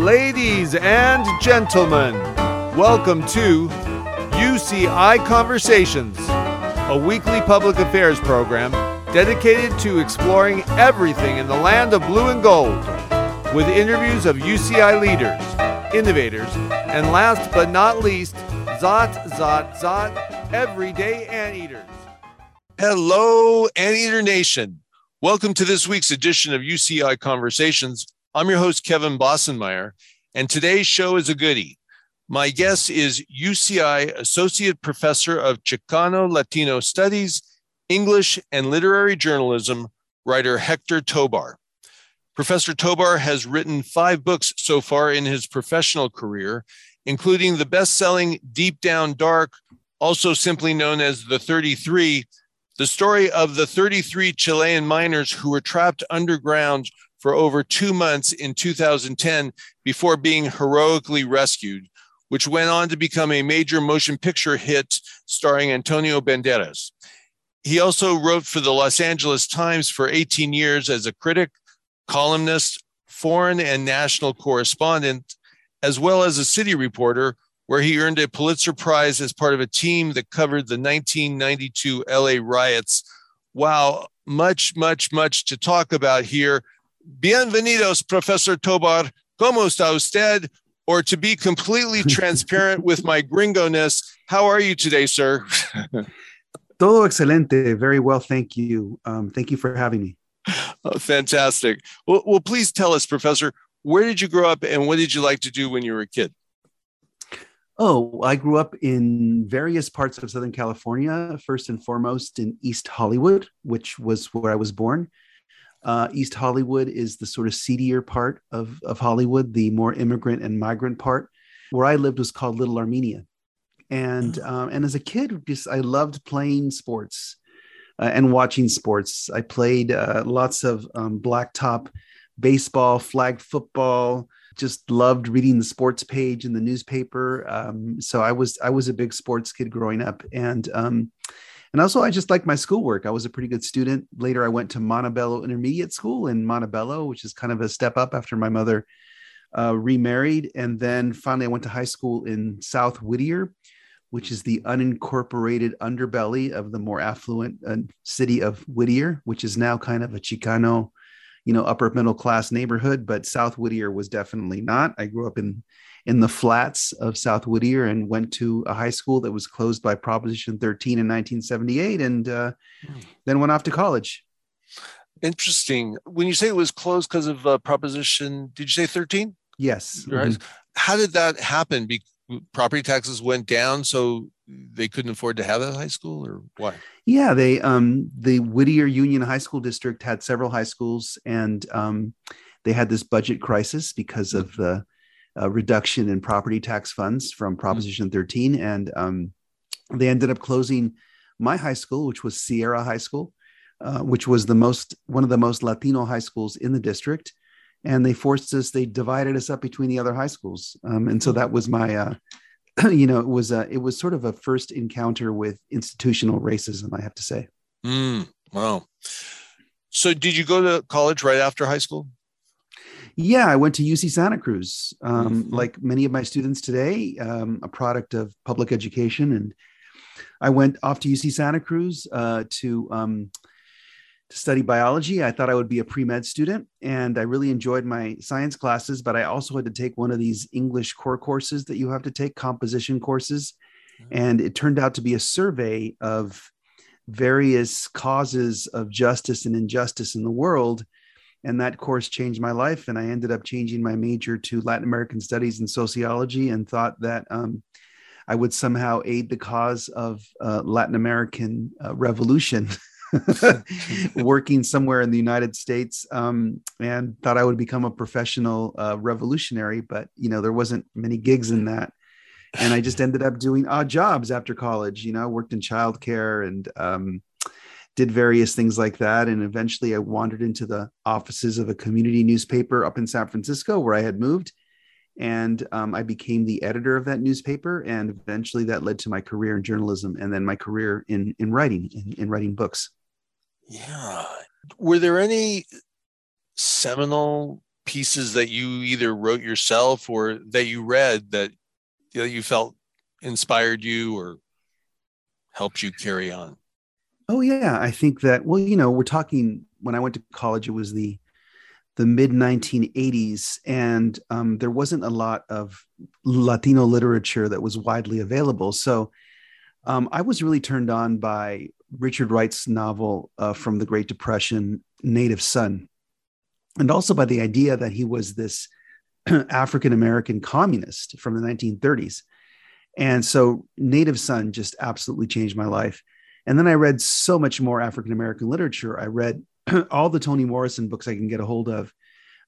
Ladies and gentlemen, welcome to UCI Conversations, a weekly public affairs program dedicated to exploring everything in the land of blue and gold, with interviews of UCI leaders, innovators, and last but not least, Zot, Zot, Zot, everyday anteaters. Hello, Anteater Nation. Welcome to this week's edition of UCI Conversations. I'm your host, Kevin Bossenmeyer, and today's show is a goodie. My guest is UCI Associate Professor of Chicano Latino Studies, English, and Literary Journalism, writer Hector Tobar. Professor Tobar has written five books so far in his professional career, including the best selling Deep Down Dark, also simply known as The 33, the story of the 33 Chilean miners who were trapped underground for over two months in 2010 before being heroically rescued, which went on to become a major motion picture hit starring Antonio Banderas. He also wrote for the Los Angeles Times for 18 years as a critic, columnist, foreign and national correspondent, as well as a city reporter, where he earned a Pulitzer Prize as part of a team that covered the 1992 LA riots. Wow, much, much, much to talk about here. Bienvenidos, Professor Tobar. ¿Cómo está usted? Or to be completely transparent with my gringo-ness, how are you today, sir? Todo excelente. Very well. Thank you. Um, thank you for having me. Oh, fantastic. Well, well, please tell us, Professor, where did you grow up and what did you like to do when you were a kid? Oh, I grew up in various parts of Southern California, first and foremost in East Hollywood, which was where I was born. Uh, East Hollywood is the sort of seedier part of, of Hollywood, the more immigrant and migrant part. Where I lived was called Little Armenia. And, um, and as a kid, just I loved playing sports uh, and watching sports. I played uh, lots of um, blacktop baseball, flag football. Just loved reading the sports page in the newspaper. Um, so I was I was a big sports kid growing up, and um, and also I just liked my schoolwork. I was a pretty good student. Later, I went to Montebello Intermediate School in Montebello, which is kind of a step up after my mother uh, remarried, and then finally I went to high school in South Whittier, which is the unincorporated underbelly of the more affluent uh, city of Whittier, which is now kind of a Chicano, you know, upper middle class neighborhood. But South Whittier was definitely not. I grew up in in the flats of South Whittier and went to a high school that was closed by Proposition 13 in 1978, and uh, then went off to college. Interesting. When you say it was closed because of uh, Proposition, did you say 13? Yes, Right. Mhm. How did that happen? Be- property taxes went down, so they couldn't afford to have that high school, or what? Yeah, they um the Whittier Union High School District had several high schools, and um, they had this budget crisis because of the uh, reduction in property tax funds from Proposition 13, and um, they ended up closing my high school, which was Sierra High School, uh, which was the most one of the most Latino high schools in the district, and they forced us. They divided us up between the other high schools, um, and so that was my. Uh, you know, it was a, it was sort of a first encounter with institutional racism, I have to say. Mm, wow. So, did you go to college right after high school? Yeah, I went to UC Santa Cruz. Um, Mhm. Like many of my students today, um, a product of public education, and I went off to UC Santa Cruz uh, to um, to study biology. I thought I would be a pre med student, and I really enjoyed my science classes. But I also had to take one of these English core courses that you have to take, composition courses. And it turned out to be a survey of various causes of justice and injustice in the world. And that course changed my life. And I ended up changing my major to Latin American studies and sociology and thought that um, I would somehow aid the cause of uh, Latin American uh, revolution. working somewhere in the United States, um, and thought I would become a professional uh, revolutionary, but you know there wasn't many gigs in that, and I just ended up doing odd jobs after college. You know, I worked in childcare and um, did various things like that, and eventually I wandered into the offices of a community newspaper up in San Francisco where I had moved. And um, I became the editor of that newspaper, and eventually that led to my career in journalism, and then my career in in writing, in, in writing books. Yeah. Were there any seminal pieces that you either wrote yourself or that you read that you, know, you felt inspired you or helped you carry on? Oh yeah, I think that. Well, you know, we're talking when I went to college. It was the the mid 1980s, and um, there wasn't a lot of Latino literature that was widely available. So um, I was really turned on by Richard Wright's novel uh, from the Great Depression, Native Son, and also by the idea that he was this African American communist from the 1930s. And so Native Son just absolutely changed my life. And then I read so much more African American literature. I read all the Toni Morrison books I can get a hold of.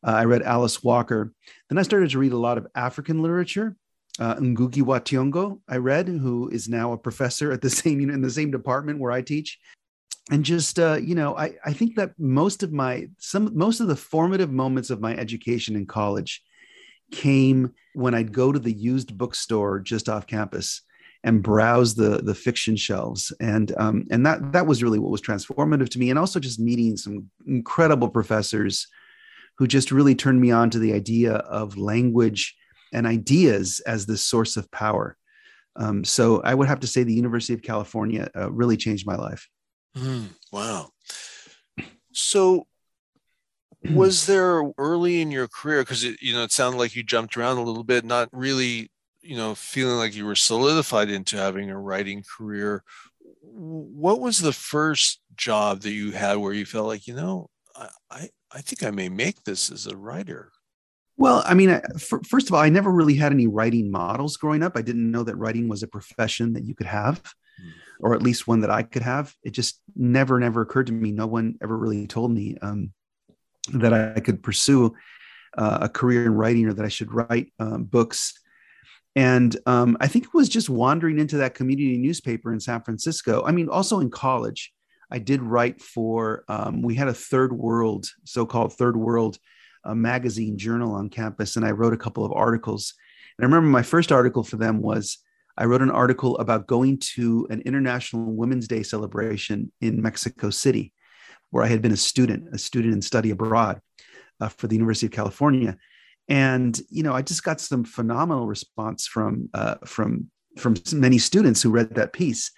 Uh, I read Alice Walker. Then I started to read a lot of African literature uh, Ngugi wa Thiong'o, I read, who is now a professor at the same in the same department where I teach. And just uh, you know, I, I think that most of my some most of the formative moments of my education in college came when I'd go to the used bookstore just off campus and browse the the fiction shelves and um, and that that was really what was transformative to me and also just meeting some incredible professors who just really turned me on to the idea of language and ideas as this source of power. Um, so I would have to say the University of California uh, really changed my life. Mm, wow. So was there early in your career because you know it sounded like you jumped around a little bit not really you know feeling like you were solidified into having a writing career what was the first job that you had where you felt like you know i i, think i may make this as a writer well, I mean, first of all, I never really had any writing models growing up. I didn't know that writing was a profession that you could have, mm. or at least one that I could have. It just never, never occurred to me. No one ever really told me um, that I could pursue uh, a career in writing or that I should write um, books. And um, I think it was just wandering into that community newspaper in San Francisco. I mean, also in college, I did write for, um, we had a third world, so called third world a magazine journal on campus and I wrote a couple of articles. And I remember my first article for them was I wrote an article about going to an International Women's Day celebration in Mexico City, where I had been a student, a student in study abroad uh, for the University of California. And you know, I just got some phenomenal response from uh, from from many students who read that piece.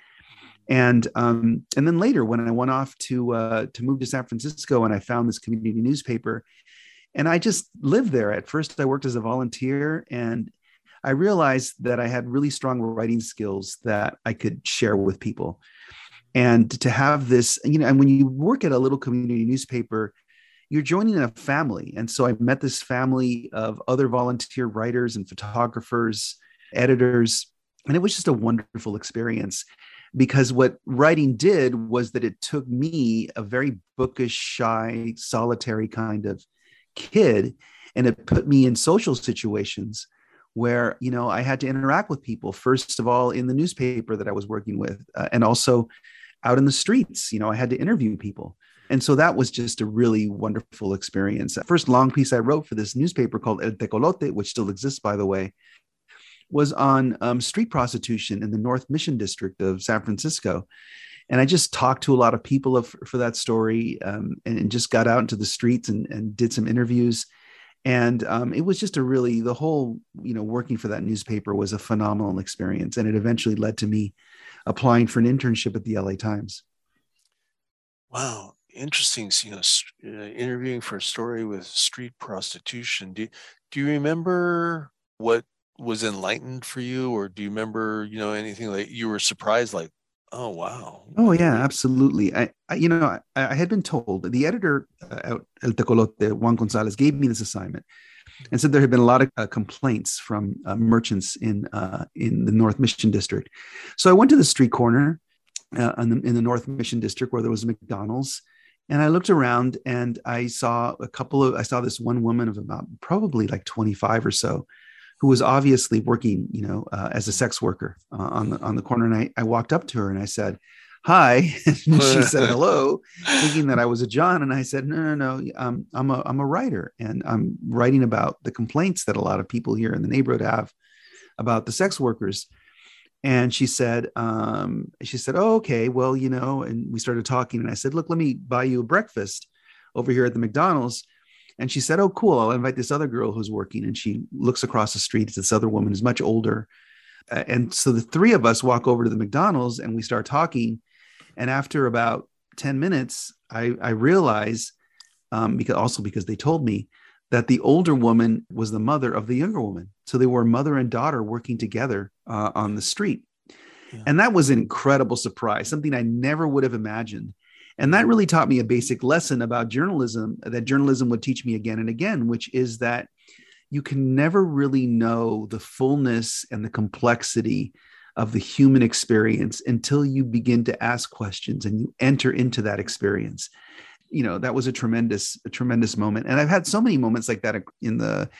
And um, and then later, when I went off to uh, to move to San Francisco, and I found this community newspaper, and I just lived there. At first, I worked as a volunteer, and I realized that I had really strong writing skills that I could share with people. And to have this, you know, and when you work at a little community newspaper, you're joining a family. And so I met this family of other volunteer writers and photographers, editors, and it was just a wonderful experience because what writing did was that it took me, a very bookish, shy, solitary kind of kid and it put me in social situations where you know i had to interact with people first of all in the newspaper that i was working with uh, and also out in the streets you know i had to interview people and so that was just a really wonderful experience the first long piece i wrote for this newspaper called el tecolote which still exists by the way was on um, street prostitution in the north mission district of san francisco and I just talked to a lot of people of, for that story um, and, and, just got out into the streets and, and did some interviews. And um, it was just a really, the whole, you know, working for that newspaper was a phenomenal experience. And it eventually led to me applying for an internship at the LA Times. Wow. Interesting. You know, uh, interviewing for a story with street prostitution. Do do you remember what was enlightened for you, or do you remember you know anything like you were surprised, like, oh wow, Oh yeah, absolutely. I, I you know, I, I had been told the editor uh, out El Tecolote, Juan Gonzalez, gave me this assignment and said there had been a lot of uh, complaints from uh, merchants in uh, in the North Mission District. So I went to the street corner uh, in, the, in the North Mission District where there was a McDonald's, and I looked around and I saw a couple of I saw this one woman of about probably like 25 or so who was obviously working, you know, uh, as a sex worker uh, on the on the corner. And I, I walked up to her and I said, "Hi," and she said, "Hello," thinking that I was a John. And I said, "No, no, no. Um, I'm a I'm a writer, and I'm writing about the complaints that a lot of people here in the neighborhood have about the sex workers." And she said, um, she said, "Oh, okay. Well, you know." And we started talking, and I said, "Look, let me buy you a breakfast over here at the McDonald's." And she said, Oh, cool. I'll invite this other girl who's working. And she looks across the street. It's this other woman who's much older. Uh, and so the three of us walk over to the McDonald's and we start talking. And after about 10 minutes, I, I realize, um, because also because they told me that the older woman was the mother of the younger woman. So they were mother and daughter working together uh, on the street. Yeah. And that was an incredible surprise, something I never would have imagined. And that really taught me a basic lesson about journalism that journalism would teach me again and again, which is that you can never really know the fullness and the complexity of the human experience until you begin to ask questions and you enter into that experience. You know, that was a tremendous, a tremendous moment. And I've had so many moments like that in the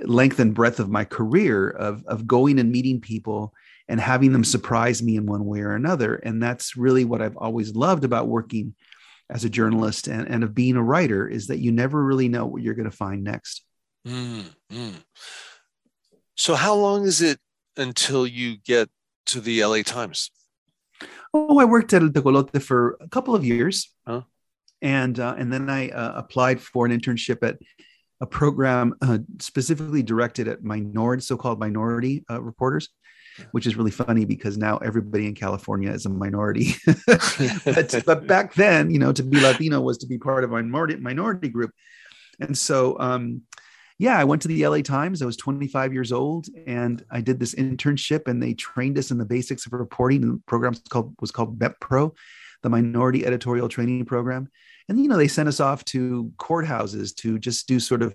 length and breadth of my career of, of going and meeting people and having them surprise me in one way or another. And that's really what I've always loved about working as a journalist and, and of being a writer is that you never really know what you're going to find next. Mm, mm. So, how long is it until you get to the LA Times? Oh, I worked at El Tecolote for a couple of years. Huh? And, uh, and then I uh, applied for an internship at a program uh, specifically directed at minority, so-called minority uh, reporters, which is really funny because now everybody in California is a minority. but, but back then, you know, to be Latino was to be part of a minority minority group. And so, um, yeah, I went to the LA Times. I was 25 years old, and I did this internship, and they trained us in the basics of reporting. And the program was called was called METPRO, the Minority Editorial Training Program. And you know, they sent us off to courthouses to just do sort of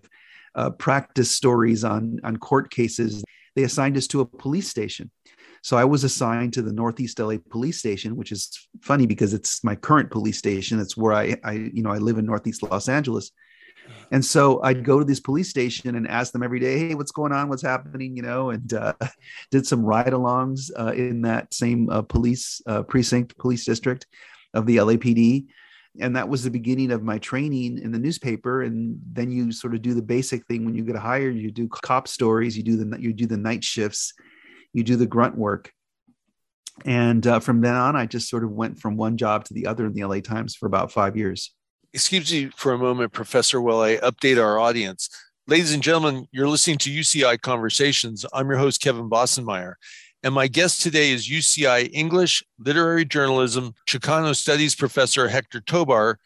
uh, practice stories on on court cases. They assigned us to a police station. So I was assigned to the Northeast LA Police Station, which is funny because it's my current police station. It's where I, I you know, I live in Northeast Los Angeles. And so I'd go to this police station and ask them every day, "Hey, what's going on? What's happening?" You know, and uh, did some ride-alongs uh, in that same uh, police uh, precinct, police district of the LAPD, and that was the beginning of my training in the newspaper. And then you sort of do the basic thing when you get hired. You do cop stories. You do the you do the night shifts. You do the grunt work. And uh, from then on, I just sort of went from one job to the other in the LA Times for about five years. Excuse me for a moment, Professor, while I update our audience. Ladies and gentlemen, you're listening to UCI Conversations. I'm your host, Kevin Bossenmeyer. And my guest today is UCI English, Literary Journalism, Chicano Studies Professor Hector Tobar.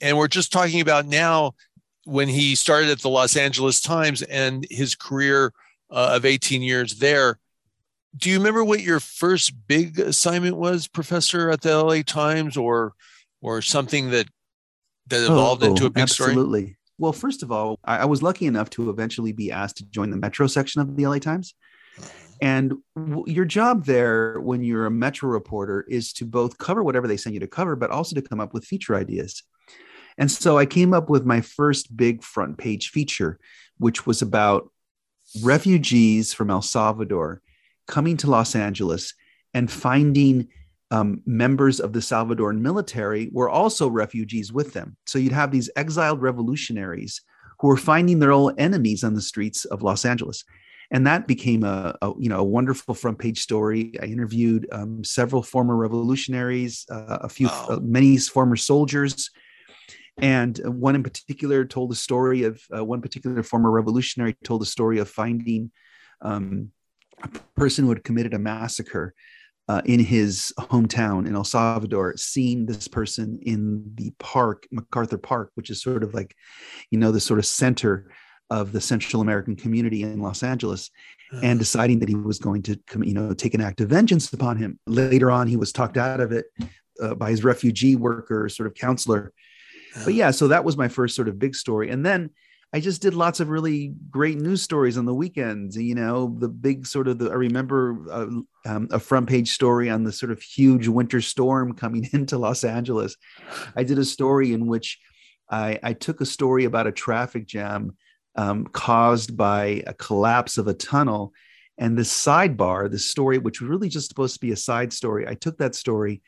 And we're just talking about now when he started at the Los Angeles Times and his career uh, of 18 years there. Do you remember what your first big assignment was, Professor, at the LA Times, or or something that that evolved Oh, into a big story? absolutely. Well, first of all, I, I was lucky enough to eventually be asked to join the Metro section of the LA Times. And w- your job there, when you're a Metro reporter, is to both cover whatever they send you to cover, but also to come up with feature ideas. And so I came up with my first big front page feature, which was about refugees from El Salvador coming to Los Angeles and finding um, members of the Salvadoran military were also refugees with them. So you'd have these exiled revolutionaries who were finding their old enemies on the streets of Los Angeles. And that became a, a you know a wonderful front page story. I interviewed um, several former revolutionaries, uh, a few, Wow. uh, many former soldiers, and uh, one in particular told the story of uh, one particular former revolutionary told the story of finding um, a person who had committed a massacre uh, in his hometown in El Salvador, seeing this person in the park, MacArthur Park, which is sort of like, you know, the sort of center of the Central American community in Los Angeles, and deciding that he was going to, come, you know, take an act of vengeance upon him. Later on, he was talked out of it uh, by his refugee worker, sort of counselor. But yeah, so that was my first sort of big story, and then I just did lots of really great news stories on the weekends. You know, the big sort of the, I remember uh, um, a front page story on the sort of huge winter storm coming into Los Angeles. I did a story in which I, I took a story about a traffic jam um, caused by a collapse of a tunnel. And this sidebar, this story, which was really just supposed to be a side story, I took that story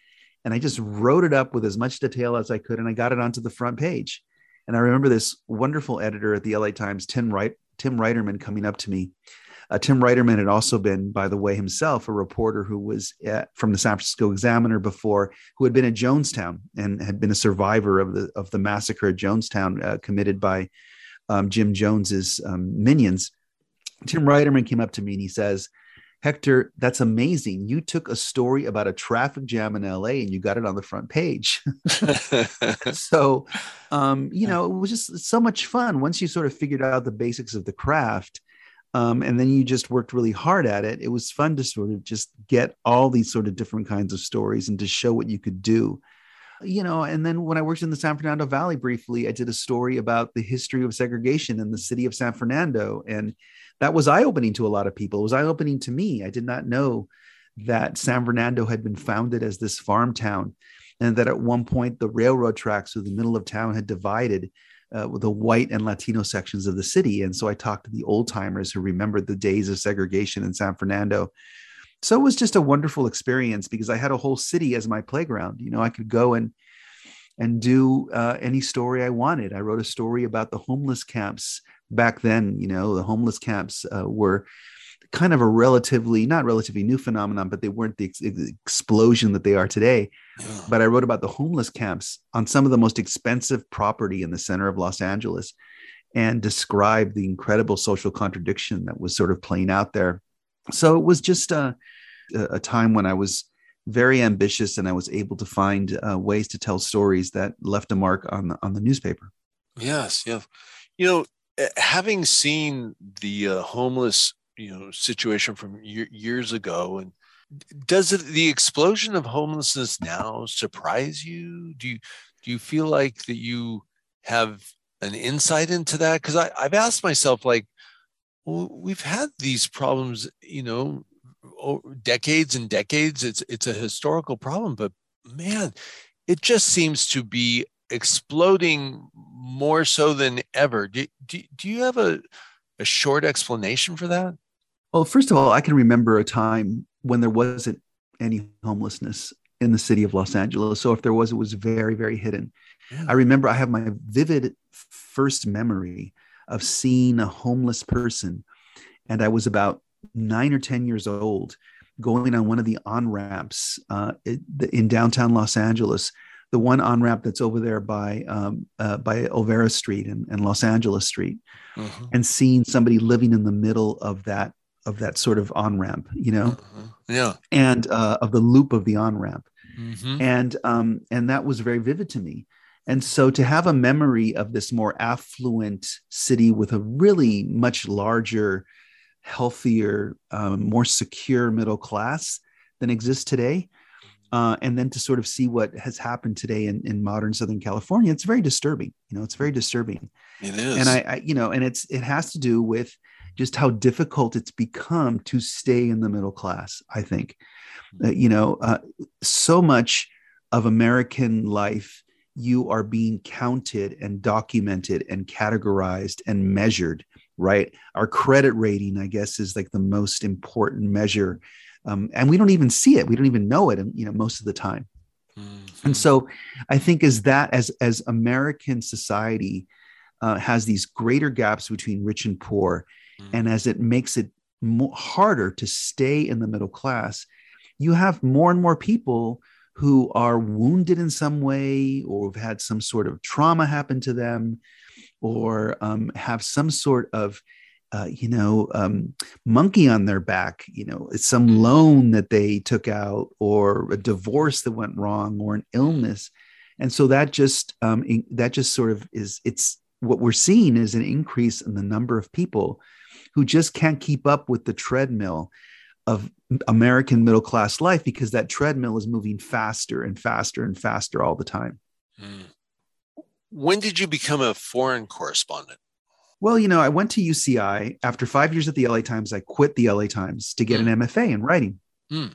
and I just wrote it up with as much detail as I could, and I got it onto the front page. And I remember this wonderful editor at the LA Times, Tim Wright, Tim Reiterman, coming up to me. Uh, Tim Reiterman had also been, by the way, himself a reporter who was at, from the San Francisco Examiner before, who had been at Jonestown and had been a survivor of the of the massacre at Jonestown uh, committed by um, Jim Jones's um, minions. Tim Reiterman came up to me and he says, Hector, that's amazing. You took a story about a traffic jam in LA and you got it on the front page. so, um, you know, it was just so much fun once you sort of figured out the basics of the craft. Um, and then you just worked really hard at it. It was fun to sort of just get all these sort of different kinds of stories and to show what you could do. You know, and then when I worked in the San Fernando Valley briefly, I did a story about the history of segregation in the city of San Fernando. And that was eye opening to a lot of people. It was eye opening to me. I did not know that San Fernando had been founded as this farm town and that at one point the railroad tracks through the middle of town had divided uh, the white and Latino sections of the city. And so I talked to the old timers who remembered the days of segregation in San Fernando. So it was just a wonderful experience because I had a whole city as my playground. You know, I could go and and do uh, any story I wanted. I wrote a story about the homeless camps back then, you know, the homeless camps uh, were kind of a relatively not relatively new phenomenon but they weren't the ex- explosion that they are today yeah. but i wrote about the homeless camps on some of the most expensive property in the center of los angeles and described the incredible social contradiction that was sort of playing out there so it was just a, a time when i was very ambitious and i was able to find uh, ways to tell stories that left a mark on the, on the newspaper. Yes yeah. You know Eh, having seen the uh, homeless you know situation from years ago and does it, the explosion of homelessness now surprise you? Do you do you feel like that you have an insight into that? Because i've asked myself like well, we've had these problems you know decades and decades it's it's a historical problem but man it just seems to be exploding more so than ever. Do, do, do you have a, a short explanation for that? Well, first of all, I can remember a time when there wasn't any homelessness in the city of Los Angeles. So if there was, it was very, very hidden. Yeah. I remember I have my vivid first memory of seeing a homeless person. And I was about nine or 10 years old going on one of the on ramps uh, in downtown Los Angeles the one on ramp that's over there by um, uh, by Olvera Street and, and Los Angeles Street, uh-huh. and seeing somebody living in the middle of that of that sort of on ramp, you know, uh-huh. yeah, and uh, of the loop of the on ramp, mm-hmm. and um, and that was very vivid to me. And so to have a memory of this more affluent city with a really much larger, healthier, um, more secure middle class than exists today uh, and then to sort of see what has happened today in, in modern Southern California, it's very disturbing. You know, it's very disturbing. It is. And I, I, you know, and it's it has to do with just how difficult it's become to stay in the middle class. I think, uh, you know, uh, so much of American life, you are being counted and documented and categorized and measured. Right, our credit rating, I guess, is like the most important measure um, and we don't even see it we don't even know it you know most of the time mm-hmm. and so i think as that as as american society uh, has these greater gaps between rich and poor mm-hmm. and as it makes it more, harder to stay in the middle class you have more and more people who are wounded in some way or have had some sort of trauma happen to them or um, have some sort of uh, you know, um, monkey on their back. You know, it's some loan that they took out, or a divorce that went wrong, or an illness, and so that just um, in, that just sort of is it's what we're seeing is an increase in the number of people who just can't keep up with the treadmill of American middle class life because that treadmill is moving faster and faster and faster all the time. Mm. When did you become a foreign correspondent? Well, you know, I went to UCI after five years at the LA Times. I quit the LA Times to get mm. an MFA in writing. Mm.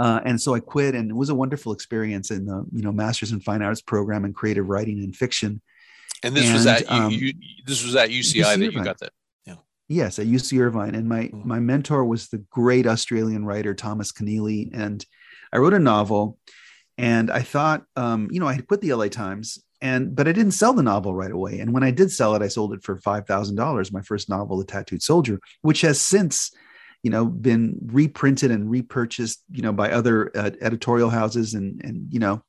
Uh, and so I quit, and it was a wonderful experience in the you know Masters in Fine Arts program in creative writing and fiction. And this and, was at um, you, this was at UCI UC that you got that. Yes, at UC Irvine, and my mm. my mentor was the great Australian writer Thomas Keneally, and I wrote a novel, and I thought, um, you know, I had quit the LA Times, and but I didn't sell the novel right away. And when I did sell it, I sold it for five thousand dollars. My first novel, The Tattooed Soldier, which has since you know been reprinted and repurchased you know by other uh, editorial houses and and you know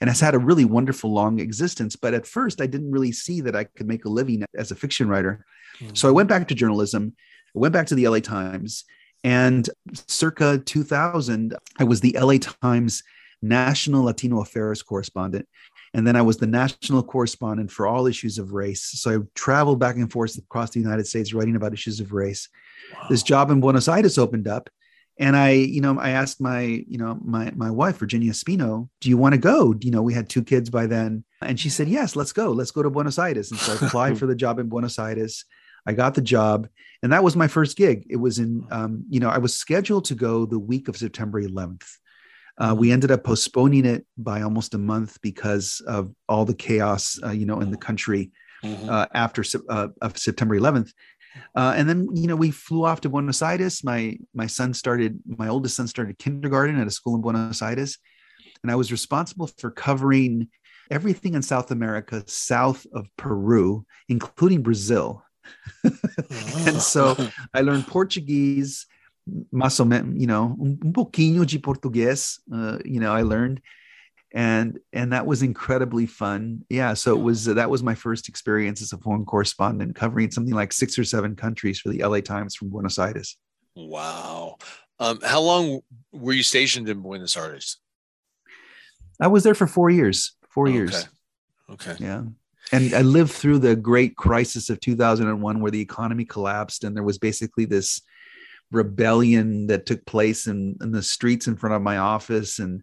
and has had a really wonderful long existence but at first i didn't really see that i could make a living as a fiction writer mm-hmm. so i went back to journalism i went back to the la times and circa 2000 i was the la times national latino affairs correspondent and then I was the national correspondent for all issues of race. So I traveled back and forth across the United States writing about issues of race this job in Buenos Aires opened up. And I, you know, I asked my, you know, my my wife Virginia Espino, "Do you want to go?" You know, we had two kids by then, and she said, "Yes, let's go. Let's go to Buenos Aires." And so I applied for the job in Buenos Aires. I got the job, and that was my first gig. It was in, um, you know, I was scheduled to go the week of September 11th. Uh, we ended up postponing it by almost a month because of all the chaos, uh, you know, in the country mm-hmm. uh, after uh, of September 11th. Uh, and then you know we flew off to Buenos Aires. My my son started my oldest son started kindergarten at a school in Buenos Aires, and I was responsible for covering everything in South America south of Peru, including Brazil. and so I learned Portuguese, más o menos, you know, un pouquinho de português. Uh, you know, I learned, and and that was incredibly fun. Yeah so it was that was my first experience as a foreign correspondent covering something like six or seven countries for the la times from buenos aires. Wow. Um, how long were you stationed in buenos aires? I was there for four years four okay. years. Okay. Yeah and i lived through the great crisis of 2001 where the economy collapsed and there was basically this rebellion that took place in, in the streets in front of my office. And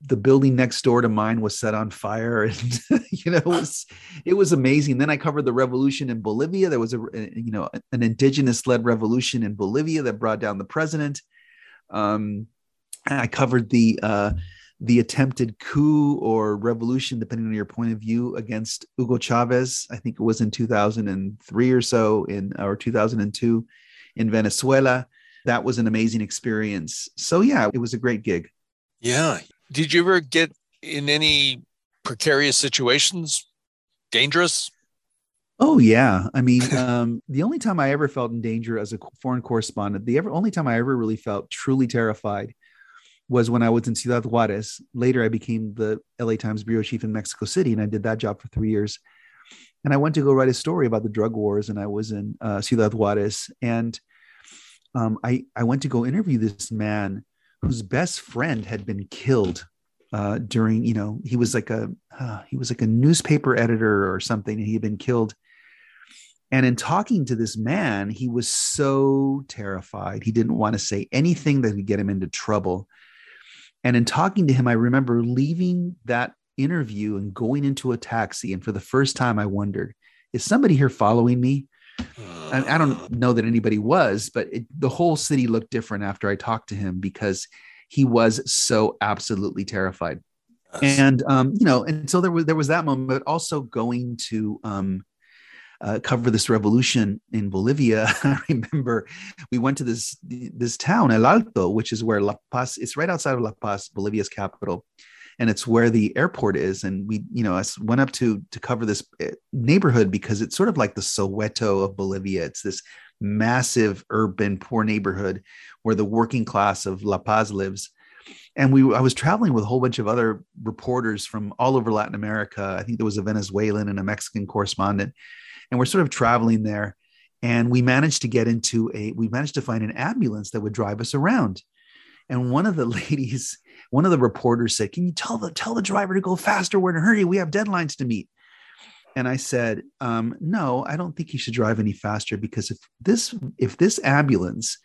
the building next door to mine was set on fire. And you know it was it was amazing. Then i covered the revolution in bolivia. There was a you know an indigenous led revolution in bolivia that brought down the president. Um i covered the uh the attempted coup or revolution, depending on your point of view, against Hugo Chavez. I think it was in 2003 or so, in or 2002 in Venezuela. That was an amazing experience. So yeah, it was a great gig. Yeah, did you ever get in any precarious situations? Dangerous? Oh yeah. I mean, um, the only time I ever felt in danger as a foreign correspondent, the ever only time I ever really felt truly terrified was when I was in Ciudad Juarez. Later, I became the LA Times bureau chief in Mexico City, and I did that job for three years. And I went to go write a story about the drug wars, and I was in uh, Ciudad Juarez, and um, I I went to go interview this man whose best friend had been killed uh, during, you know, he was like a uh, he was like a newspaper editor or something, and he had been killed. And in talking to this man, he was so terrified. He didn't want to say anything that would get him into trouble. And in talking to him, I remember leaving that interview and going into a taxi. And for the first time, I wondered, is somebody here following me? I, I don't know that anybody was, but it, the whole city looked different after I talked to him because he was so absolutely terrified. Yes. And um, you know, and so there was there was that moment, but also going to um, uh, cover this revolution in Bolivia. I remember we went to this this town El Alto, which is where La Paz. It's right outside of La Paz, Bolivia's capital, and it's where the airport is. And we, you know, I went up to to cover this eh, neighborhood because it's sort of like the Soweto of Bolivia. It's this massive urban poor neighborhood where the working class of La Paz lives. And we, I was traveling with a whole bunch of other reporters from all over Latin America. I think there was a Venezuelan and a Mexican correspondent, and we're sort of traveling there. and we managed to get into a we managed to find an ambulance that would drive us around. And one of the ladies one of the reporters said can you tell the tell the driver to go faster? We're in a hurry. We have deadlines to meet. And i said um, no i don't think he should drive any faster because if this if this ambulance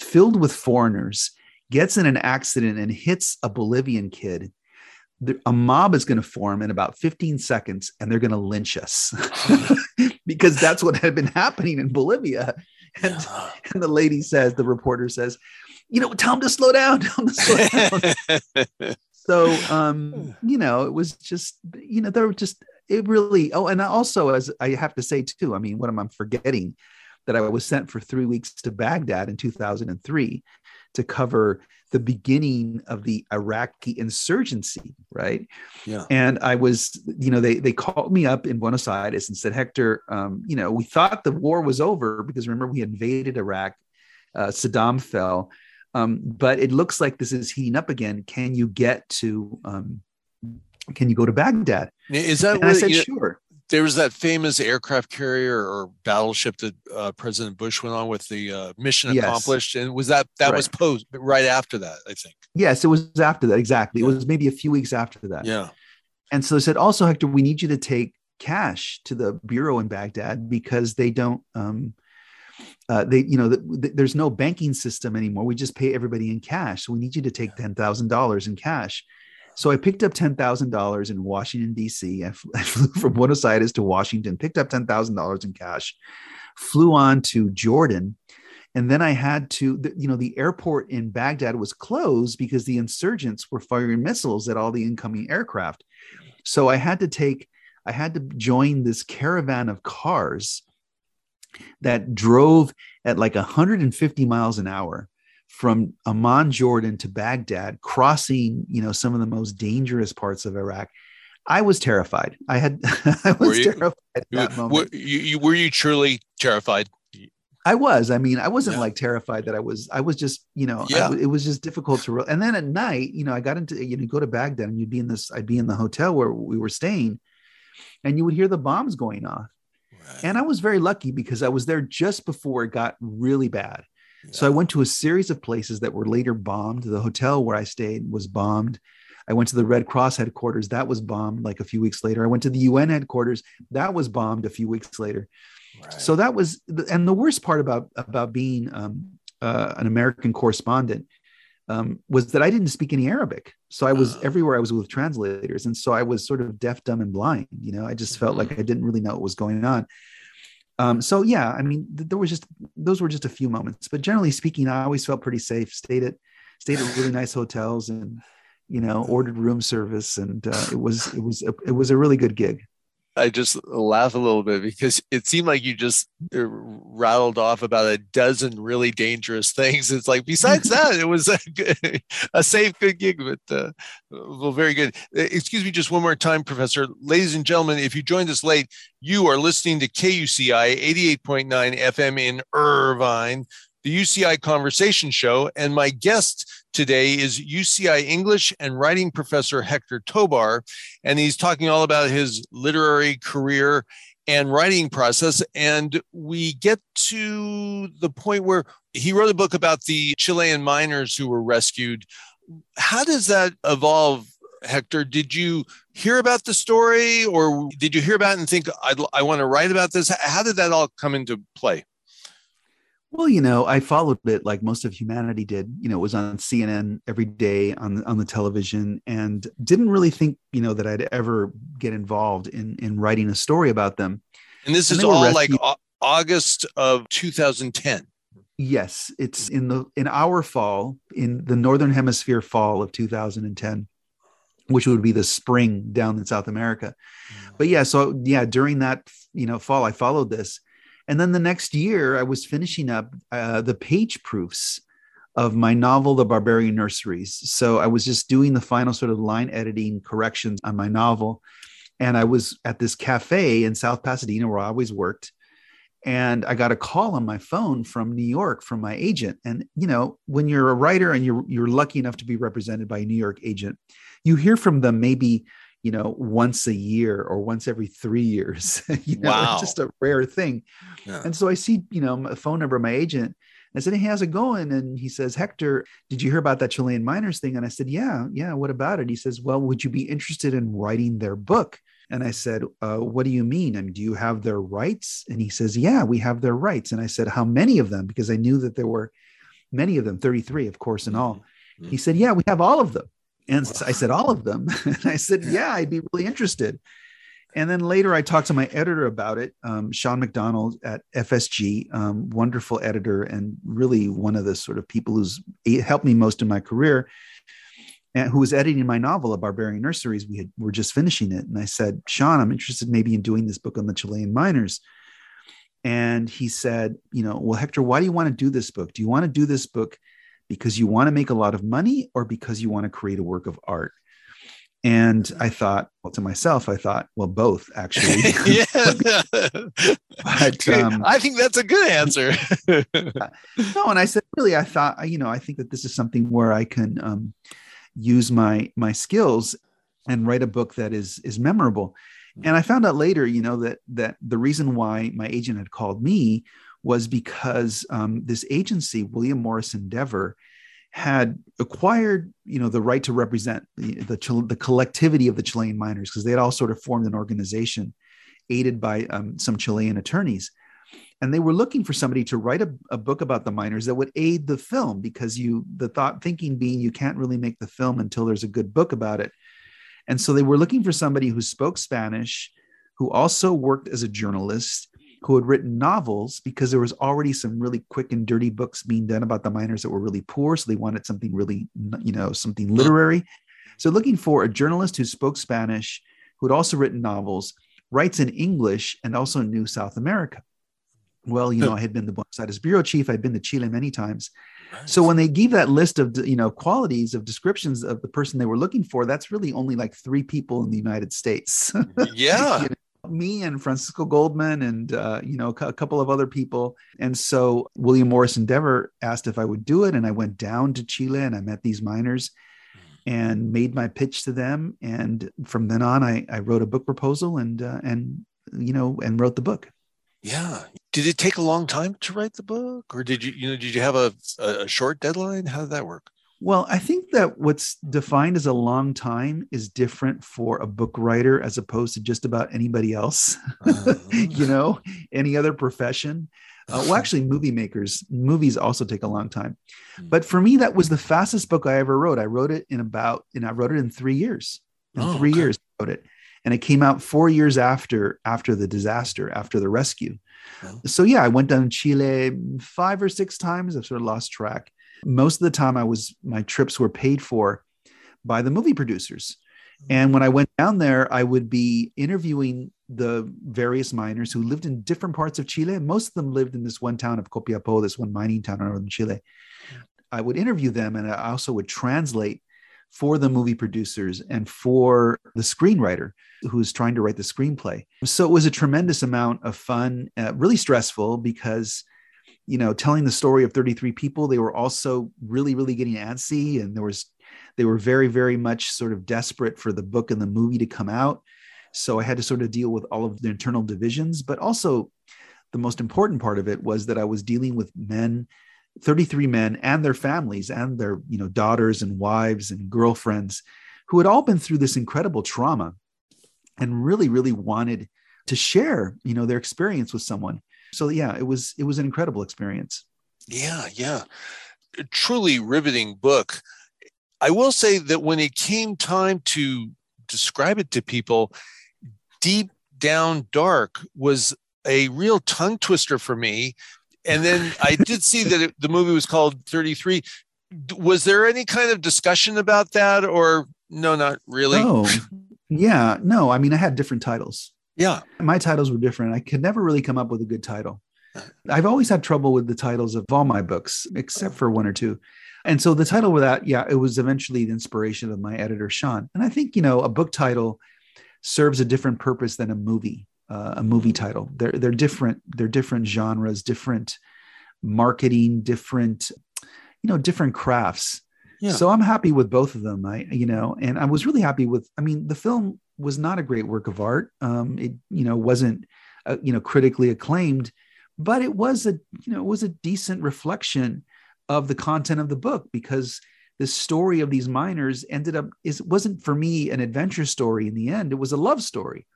filled with foreigners gets in an accident and hits a bolivian kid the- a mob is going to form in about 15 seconds and they're going to lynch us because that's what had been happening in Bolivia. And, and the lady says, the reporter says, you know, tell him to slow down. To slow down. so, um, you know, it was just, you know, there were just, it really, oh, and also, as I have to say too, I mean, what am I forgetting? That I was sent for three weeks to Baghdad in 2003 to cover the beginning of the Iraqi insurgency, right? Yeah. And I was, you know, they they called me up in Buenos Aires and said, Hector, um, you know, we thought the war was over because remember we invaded Iraq, uh, Saddam fell, um, but it looks like this is heating up again. Can you get to? Um, can you go to Baghdad? Is that And I said, you- sure. There was that famous aircraft carrier or battleship that uh, President Bush went on with the uh, mission Yes. accomplished, and was that that was posed right after that? I think. Yes, it was after that. Exactly. It was maybe a few weeks after that. Yeah. And so they said, also, Hector, we need you to take cash to the bureau in Baghdad because they don't, um, uh, they, you know, th- th- there's no banking system anymore. We just pay everybody in cash. So we need you to take $10,000 in cash. So I picked up $10,000 in Washington, D.C. I fl- I flew from Buenos Aires to Washington, picked up $10,000 in cash, flew on to Jordan. And then I had to, you know, the airport in Baghdad was closed because the insurgents were firing missiles at all the incoming aircraft. So I had to take, I had to join this caravan of cars that drove at like 150 miles an hour from Amman, Jordan to Baghdad, crossing, you know, some of the most dangerous parts of Iraq. I was terrified. I had, I Were was you? terrified at that Were, moment. you, you were you truly terrified? I was. I mean, I wasn't Yeah. like terrified that I was. I was just, you know, I Yeah. w- it was just difficult to. Re- and then at night, you know, I got into, you know, go to Baghdad and you'd be in this. I'd be in the hotel where we were staying, and you would hear the bombs going off. And I was very lucky because I was there just before it got really bad. So I went to a series of places that were later bombed. The hotel where I stayed was bombed. I went to the Red Cross headquarters. That was bombed like a few weeks later. I went to the UN headquarters. That was bombed a few weeks later. So that was, and the worst part about about being um, uh, an American correspondent um, was that I didn't speak any Arabic. So I was Ah. everywhere. I was with translators, and so I was sort of deaf, dumb, and blind. You know, I just felt like I didn't really know what was going on. Um, so yeah, I mean, th- there was just those were just a few moments, but generally speaking, I always felt pretty safe. Stayed at stayed at really nice hotels, and you know, ordered room service, and uh, it was it was a, it was a really good gig. I just laugh a little bit because it seemed like you just uh, rattled off about a dozen really dangerous things. It's like besides that, it was a, good, a safe, good gig, but uh, well, very good. Uh, Excuse me, just one more time, Professor. Ladies and gentlemen, if you joined us late, you are listening to KUCI 88.9 FM in Irvine, the UCI Conversation Show, and my guest today is UCI English and Writing Professor Hector Tobar and he's talking all about his literary career and writing process. And we get to the point where he wrote a book about the Chilean miners who were rescued. How does that evolve, Hector? Did you hear about the story or did you hear about it and think, I'd, I want to write about this? How did that all come into play? Well, you know, I followed it like most of humanity did. You know, it was on CNN every day on the, on the television, and didn't really think, you know, that I'd ever get involved in in writing a story about them. And this And is all like rescued- Au- August of 2010. Yes, it's in the in our fall in the northern hemisphere fall of 2010, which would be the spring down in South America. Mm. But yeah, so yeah, during that you know fall, I followed this, and then the next year I was finishing up uh, the page proofs of my novel, The Barbarian Nurseries. So I was just doing the final sort of line editing corrections on my novel, and I was at this cafe in South Pasadena where I always worked and I got a call on my phone from New York from my agent. And you know, when you're a writer and you're you're lucky enough to be represented by a New York agent, you hear from them maybe you know, once a year or once every three years. you know, Wow. it's just a rare thing. Yeah. And so I see, you know, a phone number of my agent. I said, Hey, how's it going? And he says, Hector, did you hear about that Chilean miners thing? And I said, Yeah, yeah. What about it? He says, Well, would you be interested in writing their book? And I said, uh, What do you mean? I mean, do you have their rights? And he says, Yeah, we have their rights. And I said, How many of them? Because I knew that there were many of them, 33, of course, in all. Mhm. He said, Yeah, we have all of them. And so I said, All of them. and I said, Yeah, I'd be really interested. And then later I talked to my editor about it, um, Sean McDonald at FSG, um, wonderful editor and really one of the sort of people who's helped me most in my career, and who was editing my novel, A Barbarian Nurseries. We had, were just finishing it. And I said, Sean, I'm interested maybe in doing this book on the Chilean miners. And he said, You know, well, Hector, why do you want to do this book? Do you want to do this book because you want to make a lot of money or because you want to create a work of art? And I thought, well, to myself, I thought, well, both actually. yeah. but um, I think that's a good answer. no, and I said, really, I thought, you know, I think that this is something where I can um, use my my skills and write a book that is is memorable. And I found out later, you know, that that the reason why my agent had called me was because um, this agency, William Morris Endeavor, had acquired, you know, the right to represent the the, the collectivity of the Chilean miners because they had all sort of formed an organization, aided by um, some Chilean attorneys, and they were looking for somebody to write a, a book about the miners that would aid the film because you the thought thinking being you can't really make the film until there's a good book about it, and so they were looking for somebody who spoke Spanish, who also worked as a journalist who had written novels because there was already some really quick and dirty books being done about the miners that were really poor. So they wanted something really, you know, something mm-hmm. literary. So looking for a journalist who spoke Spanish, who had also written novels, writes in English, and also knew South America. Well, you know, I had been the Buenos Aires bureau chief. I'd been to Chile many times. So when they gave that list of you know qualities of descriptions of the person they were looking for, that's really only like three people in the United States. yeah. You know, me and Francisco Goldman and uh, you know a couple of other people. And so William Morris Endeavor asked if I would do it, and I went down to Chile and I met these miners and made my pitch to them. And from then on, I, I wrote a book proposal and uh, and you know and wrote the book. Yeah. Did it take a long time to write the book, or did you, you know, did you have a, a short deadline? How did that work? Well, I think that what's defined as a long time is different for a book writer as opposed to just about anybody else, Uh, you know, any other profession. Uh, well, actually, movie makers, movies also take a long time. But for me, that was the fastest book I ever wrote. I wrote it in about, and I wrote it in three years. In Oh, three okay. years, I wrote it. And it came out four years after after the disaster, after the rescue. Oh. So yeah, I went down to Chile five or six times. I've sort of lost track most of the time i was my trips were paid for by the movie producers. And when i went down there i would be interviewing the various miners who lived in different parts of chile. Most of them lived in this one town of copiapo this one mining town in northern chile. I would interview them and i also would translate for the movie producers and for the screenwriter who's trying to write the screenplay. So it was a tremendous amount of fun uh, really stressful because you know telling the story of 33 people they were also really really getting antsy and there was they were very very much sort of desperate for the book and the movie to come out. So i had to sort of deal with all of the internal divisions but also the most important part of it was that i was dealing with men 33 men and their families and their you know daughters and wives and girlfriends who had all been through this incredible trauma and really really wanted to share you know their experience with someone so yeah it was it was an incredible experience Yeah, yeah. A truly riveting book. I will say that when it came time to describe it to people, Deep Down Dark was a real tongue twister for me. And then I did see that it, the movie was called 33. D- Was there any kind of discussion about that or no, not really? oh yeah no i mean i had different titles Yeah. my titles were different. I could never really come up with a good title. I've always had trouble with the titles of all my books except for one or two. And so the title of that yeah it was eventually the inspiration of my editor sean. And i think you know a book title serves a different purpose than a movie uh, a movie title. They're they're different they're different genres different marketing different you know different crafts. Yeah. so i'm happy with both of them. I you know and i was really happy with i mean the film was not a great work of art. Um, it you know wasn't uh, you know critically acclaimed, but it was a you know it was a decent reflection of the content of the book because the story of these miners ended up is wasn't for me an adventure story in the end. It was a love story.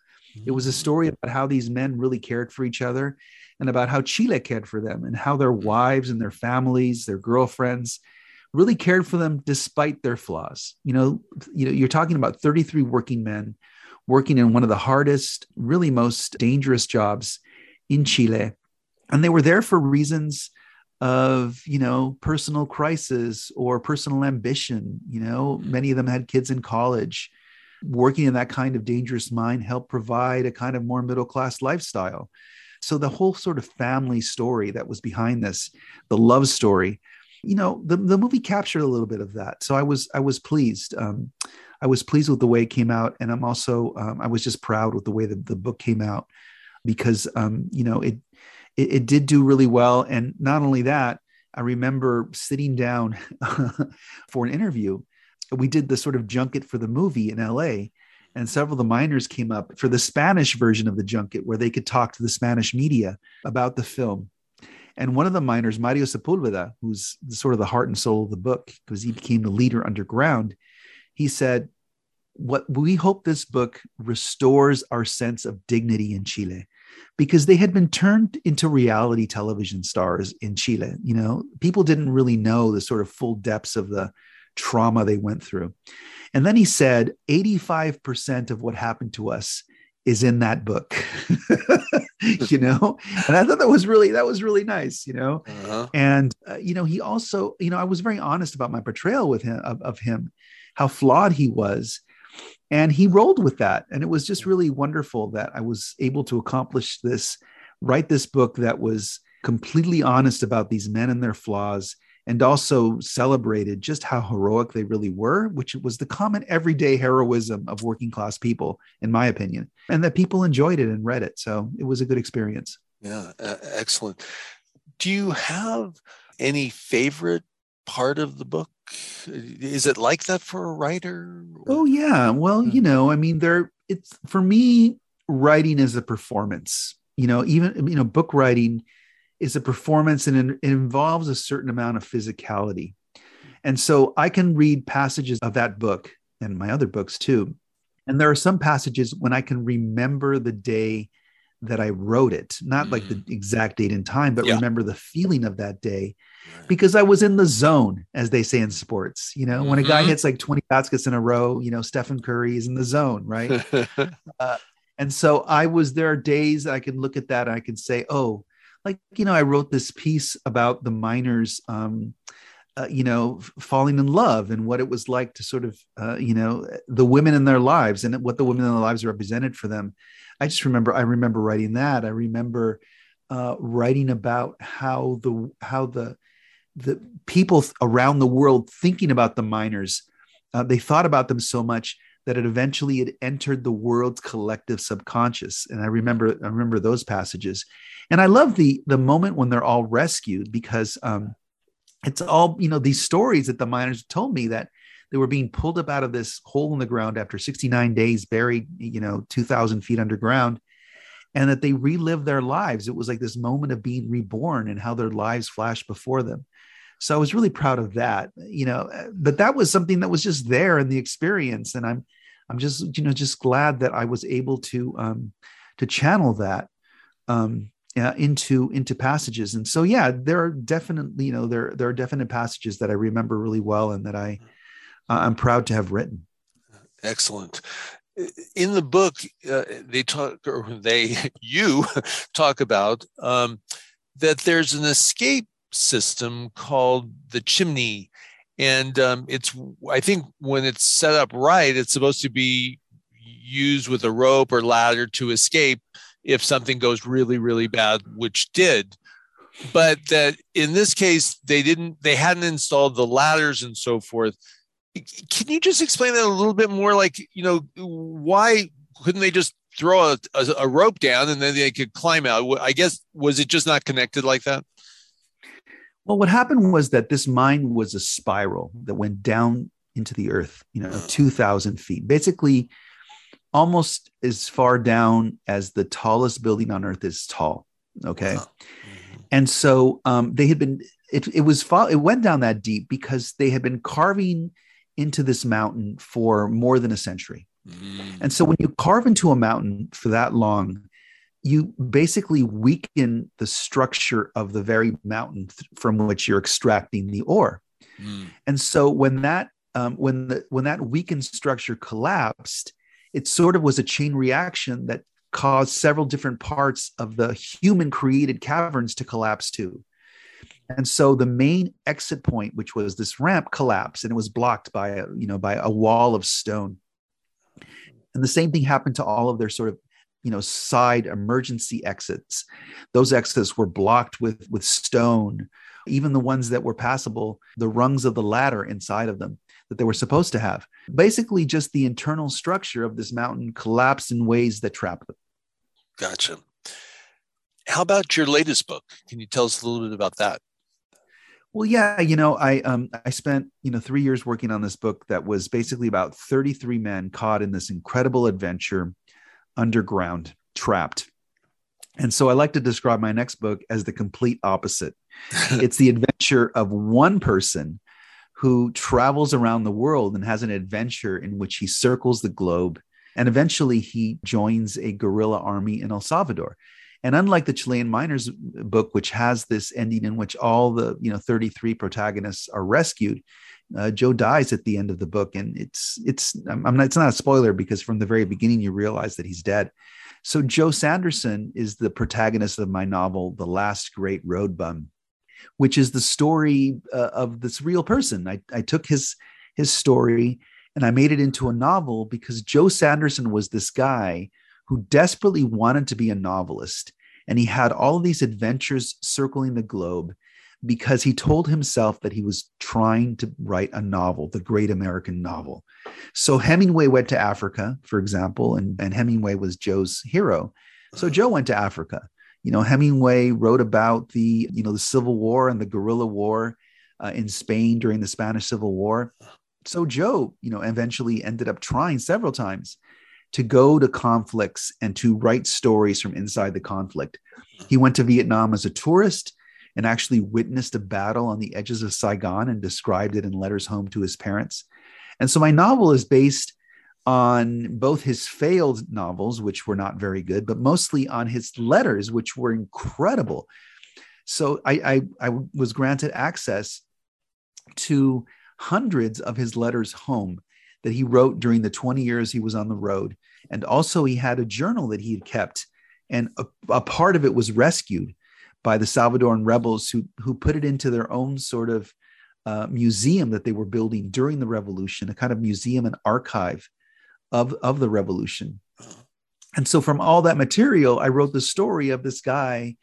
It was a story about how these men really cared for each other and about how Chile cared for them and how their wives and their families, their girlfriends really cared for them despite their flaws. You know, you know, you're talking about 33 working men working in one of the hardest, really most dangerous jobs in Chile. And they were there for reasons of, you know, personal crisis or personal ambition. You know, many of them had kids in college working in that kind of dangerous mine helped provide a kind of more middle class lifestyle. So the whole sort of family story that was behind this, the love story, you know, the, the movie captured a little bit of that. So I was I was pleased. Um, I was pleased with the way it came out, and I'm also um, I was just proud with the way that the book came out because um, you know it, it it did do really well, and not only that, I remember sitting down for an interview we did the sort of junket for the movie in LA. And several of the miners came up for the Spanish version of the junket where they could talk to the Spanish media about the film. And one of the miners, Mario Sepulveda, who's sort of the heart and soul of the book, because he became the leader underground, he said, What we hope this book restores our sense of dignity in Chile because they had been turned into reality television stars in Chile. You know, people didn't really know the sort of full depths of the trauma they went through. And then he said 85% of what happened to us is in that book you know and i thought that was really that was really nice you know uh-huh. and uh, you know he also you know i was very honest about my portrayal with him of, of him how flawed he was and he rolled with that and it was just really wonderful that i was able to accomplish this write this book that was completely honest about these men and their flaws and also celebrated just how heroic they really were, which was the common everyday heroism of working class people, in my opinion, and that people enjoyed it and read it. So it was a good experience. Yeah, uh, excellent. Do you have any favorite part of the book? Is it like that for a writer? Oh yeah. Well, you hmm. know, I mean, there. It's for me. Writing is a performance. You know, even you know, book writing is a performance and it involves a certain amount of physicality. And so I can read passages of that book and my other books too. And there are some passages when I can remember the day that I wrote it, not like the mm. exact date and time, but yeah. remember the feeling of that day because I was in the zone, as they say in sports. You know, mm-hmm. when a guy mm-hmm. hits like 20 baskets in a row, you know, Stephen Curry is in the zone, right? uh, and so I was, there are days I can look at that and I can say, oh, like you know i wrote this piece about the miners um, uh, you know falling in love and what it was like to sort of uh, you know the women in their lives and what the women in their lives represented for them. I just remember i remember writing that. I remember uh, writing about how the how the the people around the world thinking about the miners uh, they thought about them so much that it eventually had entered the world's collective subconscious. And i remember i remember those passages. And i love the the moment when they're all rescued because um it's all you know these stories that the miners told me that they were being pulled up out of this hole in the ground after 69 days buried you know 2000 feet underground and that they relived their lives. It was like this moment of being reborn and how their lives flashed before them. So i was really proud of that you know but that was something that was just there in the experience and i'm i'm just you know just glad that i was able to um to channel that um uh, into into passages. And so yeah there are definitely you know there there are definite passages that i remember really well and that i uh, i'm proud to have written. Excellent. In the book uh, they talk or they you talk about um, that there's an escape system called the chimney. And um, it's, I think, when it's set up right, it's supposed to be used with a rope or ladder to escape if something goes really, really bad, which did. But that in this case, they didn't, they hadn't installed the ladders and so forth. Can you just explain that a little bit more? Like, you know, why couldn't they just throw a, a, a rope down and then they could climb out? I guess, was it just not connected like that? Well, what happened was that this mine was a spiral that went down into the earth, you know, hmm. 2,000 feet. Basically, almost as far down as the tallest building on earth is tall. Okay. Wow. Mhm. And so um, they had been, it, it was, it went down that deep because they had been carving into this mountain for more than a century. Mm. And so when you carve into a mountain for that long, you basically weaken the structure of the very mountain th- from which you're extracting the ore. Mm. And so when that um, when the when that weakened structure collapsed, it sort of was a chain reaction that caused several different parts of the human created caverns to collapse too. And so the main exit point, which was this ramp, collapsed and it was blocked by a you know by a wall of stone. And the same thing happened to all of their sort of you know side emergency exits. Those exits were blocked with with stone even the ones that were passable, the rungs of the ladder inside of them that they were supposed to have. Basically, just the internal structure of this mountain collapsed in ways that trapped them. Gotcha. How about your latest book? Can you tell us a little bit about that? Well, yeah, you know, I um I spent you know three years working on this book that was basically about 33 men caught in this incredible adventure underground, trapped. And so I like to describe my next book as the complete opposite. it's the adventure of one person who travels around the world and has an adventure in which he circles the globe and eventually he joins a guerrilla army in El Salvador. And unlike the Chilean miners book, which has this ending in which all the you know 33 protagonists are rescued, uh, Joe dies at the end of the book, and it's it's I'm not it's not a spoiler because from the very beginning you realize that he's dead. So Joe Sanderson is the protagonist of my novel, The Last Great Road Bum, which is the story uh, of this real person. I, I took his his story and I made it into a novel because Joe Sanderson was this guy who desperately wanted to be a novelist. And he had all of these adventures circling the globe because he told himself that he was trying to write a novel, the great American novel. So Hemingway went to Africa, for example, and, and Hemingway was Joe's hero. So Joe went to Africa. You know, Hemingway wrote about the, you know, the Civil War and the guerrilla war uh, in Spain during the Spanish Civil War. So Joe, you know, eventually ended up trying several times to go to conflicts and to write stories from inside the conflict. He went to Vietnam as a tourist and actually witnessed a battle on the edges of Saigon and described it in letters home to his parents. And so my novel is based on both his failed novels, which were not very good, but mostly on his letters, which were incredible. So I, I, I was granted access to hundreds of his letters home that he wrote during the 20 years he was on the road. And also, he had a journal that he had kept, and a, a part of it was rescued by the Salvadoran rebels who, who put it into their own sort of uh, museum that they were building during the revolution, a kind of museum and archive of, of the revolution. And so, from all that material, I wrote the story of this guy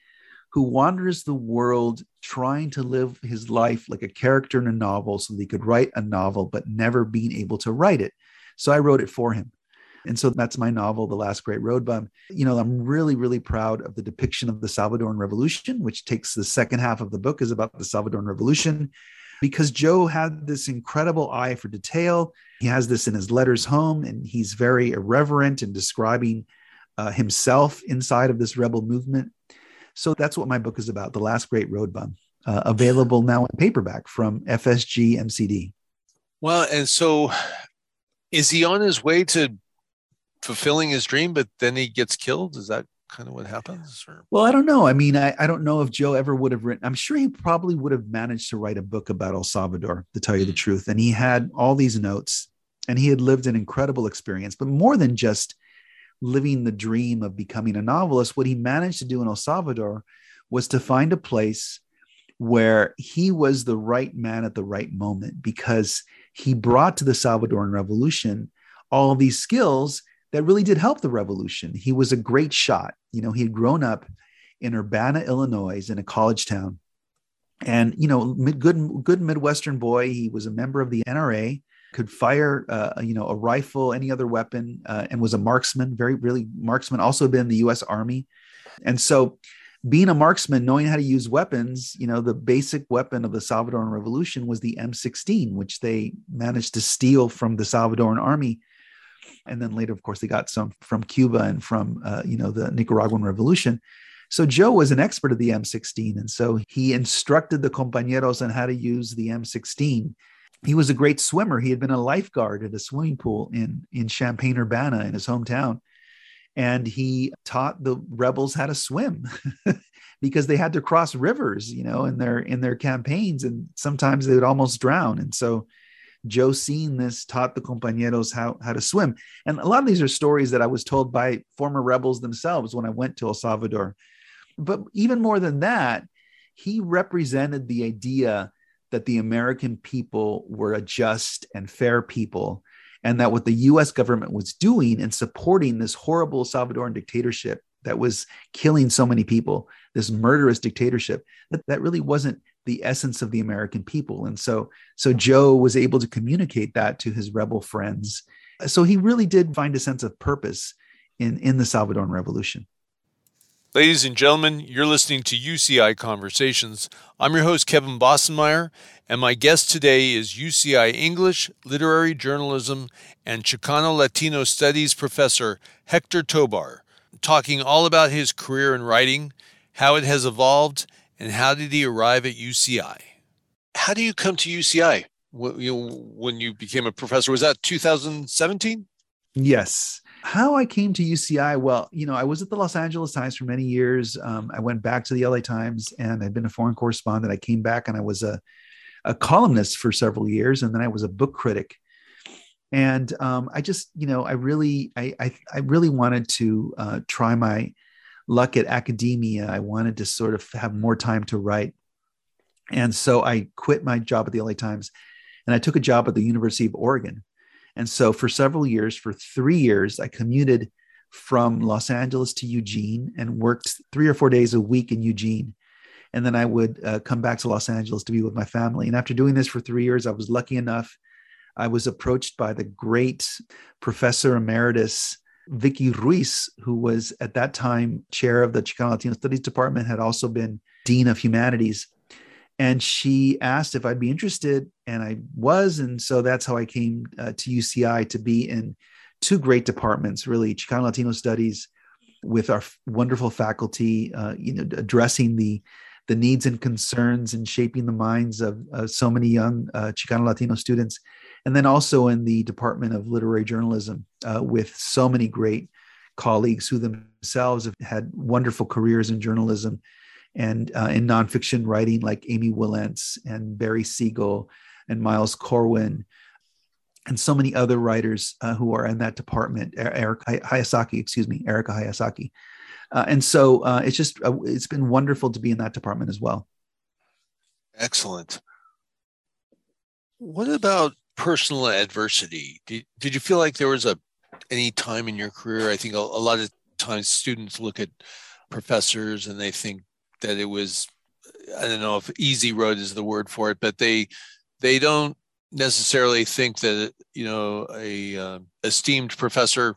who wanders the world trying to live his life like a character in a novel so that he could write a novel, but never being able to write it. So I wrote it for him. And so that's my novel, The Last Great Road Bum. You know, I'm really, really proud of the depiction of the Salvadoran Revolution, which takes the second half of the book is about the Salvadoran Revolution, because Joe had this incredible eye for detail. He has this in his letters home, and he's very irreverent in describing uh, himself inside of this rebel movement. So that's what my book is about, The Last Great Road Bum, uh, available now in paperback from FSG MCD. Well, and so is he on his way to fulfilling his dream, but then he gets killed? Is that kind of what happens? Or? Well, I don't know. I mean, I, I don't know if Joe ever would have written, I'm sure he probably would have managed to write a book about El Salvador, to tell you the mm. truth. And he had all these notes and he had lived an incredible experience, but more than just living the dream of becoming a novelist, what he managed to do in El Salvador was to find a place where he was the right man at the right moment because he brought to the Salvadoran Revolution all these skills that really did help the revolution. He was a great shot. You know, he had grown up in Urbana, Illinois, in a college town. And, you know, good, good Midwestern boy. He was a member of the NRA, could fire, uh, you know, a rifle, any other weapon, uh, and was a marksman, very, really marksman, also been in the US Army. And so, being a marksman, knowing how to use weapons, you know, the basic weapon of the Salvadoran Revolution was the M16, which they managed to steal from the Salvadoran army. And then later, of course, they got some from Cuba and from uh, you know the Nicaraguan Revolution. So Joe was an expert of the M16, and so he instructed the compañeros on how to use the M16. He was a great swimmer. He had been a lifeguard at a swimming pool in in Champaign Urbana in his hometown, and he taught the rebels how to swim because they had to cross rivers, you know, in their in their campaigns, and sometimes they would almost drown. And so Joe seeing this taught the compañeros how, how to swim. And a lot of these are stories that I was told by former rebels themselves when I went to El Salvador. But even more than that, he represented the idea that the American people were a just and fair people, and that what the US government was doing in supporting this horrible Salvadoran dictatorship that was killing so many people, this murderous dictatorship, that, that really wasn't the essence of the American people. And so, so Joe was able to communicate that to his rebel friends. So he really did find a sense of purpose in, in the Salvadoran Revolution. Ladies and gentlemen, you're listening to UCI Conversations. I'm your host, Kevin Bossenmeyer, and my guest today is UCI English, Literary Journalism, and Chicano Latino Studies professor Hector Tobar, talking all about his career in writing, how it has evolved, and how did he arrive at UCI? How do you come to UCI? When you, when you became a professor, was that 2017? Yes. How I came to UCI? Well, you know, I was at the Los Angeles Times for many years. Um, I went back to the LA Times and I'd been a foreign correspondent. I came back and I was a, a columnist for several years, and then I was a book critic. And um, I just, you know, I really, I, I, I really wanted to uh, try my luck at academia. I wanted to sort of have more time to write. And so I quit my job at the LA Times and I took a job at the University of Oregon. And so for several years, for three years, I commuted from Los Angeles to Eugene and worked three or four days a week in Eugene. And then I would uh, come back to Los Angeles to be with my family. And after doing this for three years, I was lucky enough. I was approached by the great professor emeritus Vicki Ruiz, who was at that time chair of the Chicano Latino Studies Department, had also been dean of humanities. And she asked if I'd be interested, and I was. And so that's how I came uh, to UCI to be in two great departments, really Chicano Latino Studies, with our wonderful faculty, uh, you know, addressing the the needs and concerns and shaping the minds of so many young uh, Chicano Latino students, and then also in the Department of Literary Journalism uh, with so many great colleagues who themselves have had wonderful careers in journalism and uh, in nonfiction writing, like Amy Wilentz and Barry Siegel and Miles Corwin, and so many other writers uh, who are in that department. Eric Hayasaki, excuse me, Erica Hayasaki. Uh, and so uh, it's just uh, it's been wonderful to be in that department as well. Excellent. What about personal adversity? Did, did you feel like there was a any time in your career? I think a, a lot of times students look at professors and they think that it was I don't know if easy road is the word for it, but they they don't necessarily think that you know a uh, esteemed professor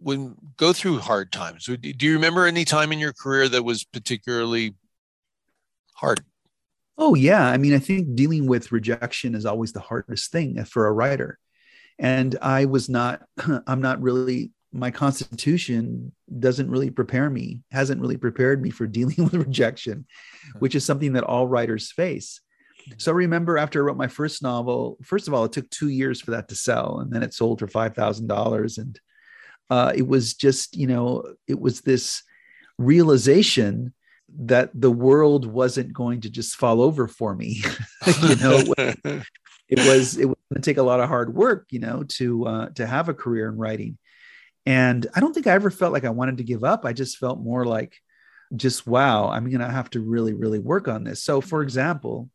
would go through hard times. Do you remember any time in your career that was particularly hard? Oh, yeah. I mean, I think dealing with rejection is always the hardest thing for a writer. And I was not, I'm not really, my constitution doesn't really prepare me, hasn't really prepared me for dealing with rejection, which is something that all writers face. So I remember after I wrote my first novel, first of all, it took two years for that to sell, and then it sold for five thousand dollars, and uh, it was just, you know, it was this realization that the world wasn't going to just fall over for me. you know, it was it was going to take a lot of hard work, you know, to uh, to have a career in writing. And I don't think I ever felt like I wanted to give up. I just felt more like, just wow, I'm going to have to really, really work on this. So, for example,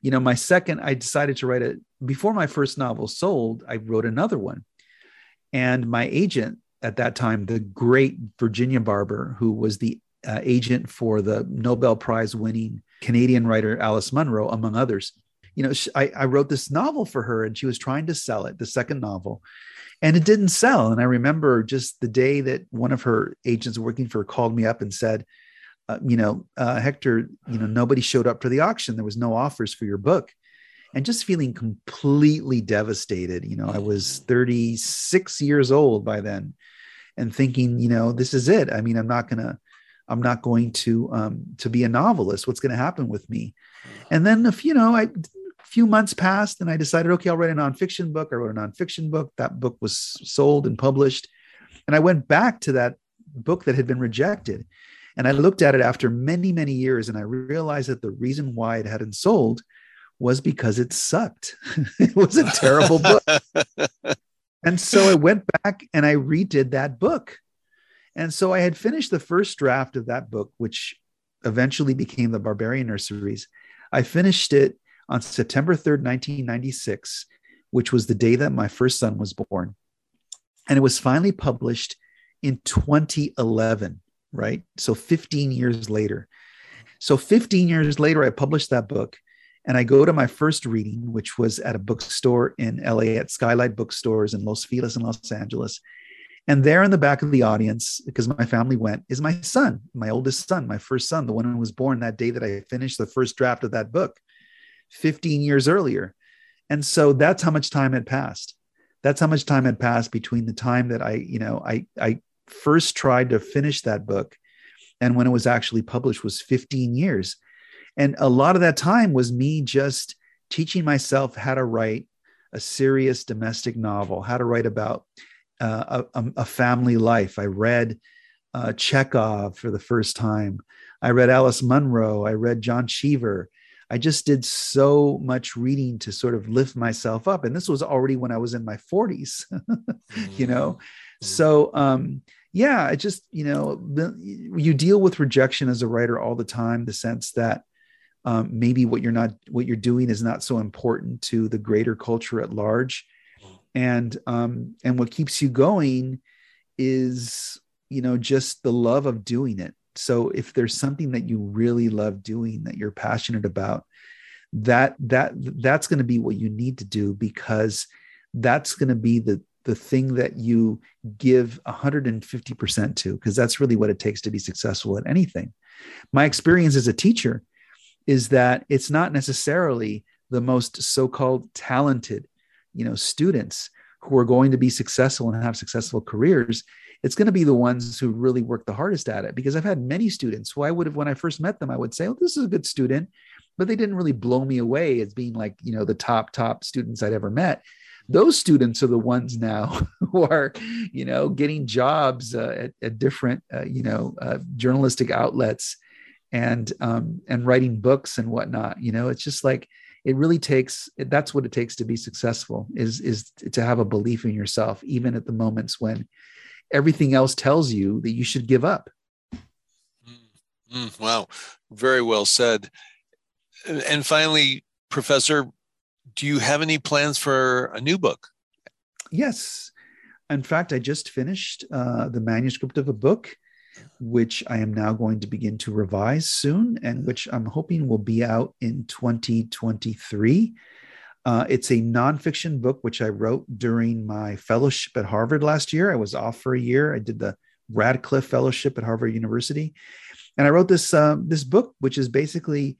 you know, my second, I decided to write it before my first novel sold. I wrote another one, and my agent at that time, the great Virginia Barber, who was the uh, agent for the Nobel Prize winning Canadian writer Alice Munro, among others. You know, she, I, I wrote this novel for her and she was trying to sell it, the second novel, and it didn't sell. And I remember just the day that one of her agents working for her called me up and said, uh, you know, uh, Hector, you know, nobody showed up for the auction. There was no offers for your book. and just feeling completely devastated. You know, I was 36 years old by then and thinking, you know, this is it. I mean, I'm not going to, I'm not going to, um, to be a novelist. What's going to happen with me? And then if, you know, I, few months passed and I decided, okay, I'll write a nonfiction book. I wrote a nonfiction book. That book was sold and published. And I went back to that book that had been rejected. And I looked at it after many, many years and I realized that the reason why it hadn't sold was because it sucked. it was a terrible book. and so I went back and I redid that book. And so I had finished the first draft of that book, which eventually became the Barbarian Nurseries. I finished it on September 3rd, 1996, which was the day that my first son was born. And it was finally published in 2011, right? So 15 years later. So 15 years later, I published that book. And I go to my first reading, which was at a bookstore in LA at Skylight Bookstores in Los Feliz in Los Angeles. And there in the back of the audience, because my family went, is my son, my oldest son, my first son, the one who was born that day that I finished the first draft of that book 15 years earlier. And so that's how much time had passed. That's how much time had passed between the time that I, you know, I, I first tried to finish that book and when it was actually published was 15 years. And a lot of that time was me just teaching myself how to write a serious domestic novel, how to write about uh, a, a, family life. I read uh, Chekhov for the first time. I read Alice Munro. I read John Cheever. I just did so much reading to sort of lift myself up. And this was already when I was in my 40s, you know? Mm-hmm. So, um, yeah, I just, you know, you deal with rejection as a writer all the time, the sense that um, maybe what you're not what you're doing is not so important to the greater culture at large and um, and what keeps you going is you know just the love of doing it so if there's something that you really love doing that you're passionate about that that that's going to be what you need to do because that's going to be the the thing that you give 150% to because that's really what it takes to be successful at anything. My experience as a teacher is that it's not necessarily the most so-called talented you know students who are going to be successful and have successful careers it's going to be the ones who really work the hardest at it because i've had many students who i would have when i first met them i would say oh this is a good student but they didn't really blow me away as being like you know the top top students i'd ever met those students are the ones now who are you know getting jobs uh, at, at, different uh, you know uh, journalistic outlets and um, and writing books and whatnot. You know, it's just like it really takes. That's what it takes to be successful. Is is to have a belief in yourself, even at the moments when everything else tells you that you should give up. Mm, wow, very well said. And finally, Professor, do you have any plans for a new book? Yes. In fact, I just finished uh, the manuscript of a book which I am now going to begin to revise soon and which I'm hoping will be out in 2023. Uh, it's a nonfiction book which I wrote during my fellowship at Harvard last year. I was off for a year. I did the Radcliffe Fellowship at Harvard University, and I wrote this uh, this book, which is basically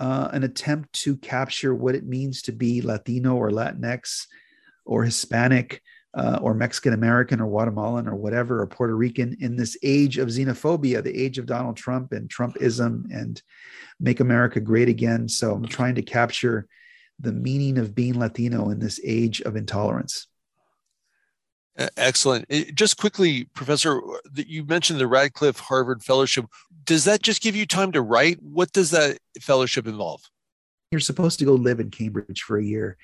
uh, an attempt to capture what it means to be Latino or Latinx or Hispanic uh, or Mexican American or Guatemalan or whatever, or Puerto Rican in this age of xenophobia, the age of Donald Trump and Trumpism and make America great again. So I'm trying to capture the meaning of being Latino in this age of intolerance. Excellent. Just quickly, Professor, you mentioned the Radcliffe Harvard Fellowship. Does that just give you time to write? What does that fellowship involve? You're supposed to go live in Cambridge for a year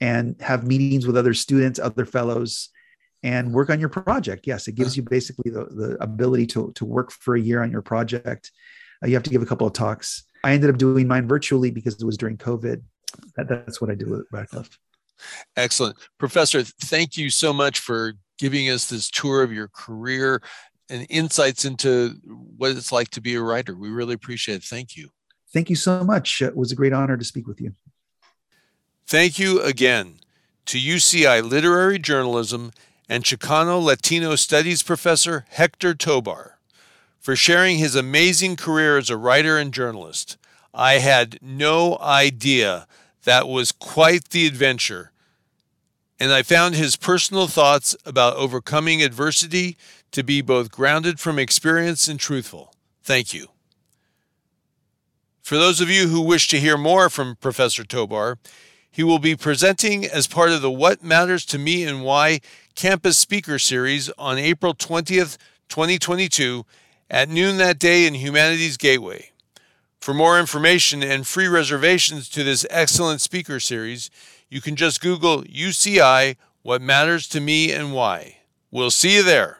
and have meetings with other students, other fellows, and work on your project. Yes, it gives you basically the, the ability to, to work for a year on your project. Uh, you have to give a couple of talks. I ended up doing mine virtually because it was during COVID. That, that's what I do at Radcliffe. Excellent. Professor, thank you so much for giving us this tour of your career and insights into what it's like to be a writer. We really appreciate it. Thank you. Thank you so much. It was a great honor to speak with you. Thank you again to UCI Literary Journalism and Chicano Latino Studies professor Hector Tobar for sharing his amazing career as a writer and journalist. I had no idea that was quite the adventure. And I found his personal thoughts about overcoming adversity to be both grounded from experience and truthful. Thank you. For those of you who wish to hear more from Professor Tobar, he will be presenting as part of the What Matters to Me and Why Campus Speaker Series on April 20th, 2022, at noon that day in Humanities Gateway. For more information and free reservations to this excellent speaker series, you can just Google UCI What Matters to Me and Why. We'll see you there.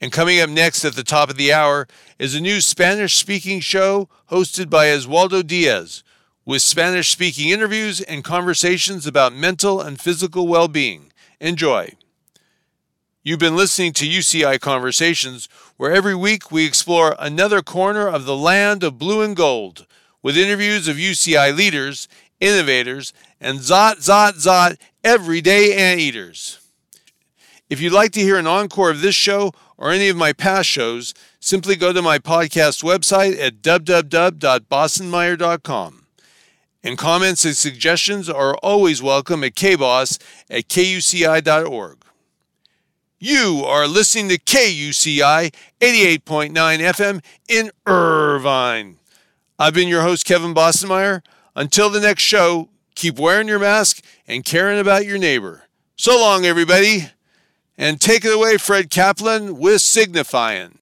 And coming up next at the top of the hour is a new Spanish speaking show hosted by Oswaldo Diaz with Spanish speaking interviews and conversations about mental and physical well being. Enjoy. You've been listening to UCI Conversations, where every week we explore another corner of the land of blue and gold with interviews of UCI leaders, innovators, and zot, zot, zot everyday anteaters. If you'd like to hear an encore of this show or any of my past shows, simply go to my podcast website at www.bossenmeyer.com. And comments and suggestions are always welcome at kboss at kuci.org. You are listening to KUCI 88.9 FM in Irvine. I've been your host, Kevin Bossenmeyer. Until the next show, keep wearing your mask and caring about your neighbor. So long, everybody. And take it away, Fred Kaplan, with Signifying.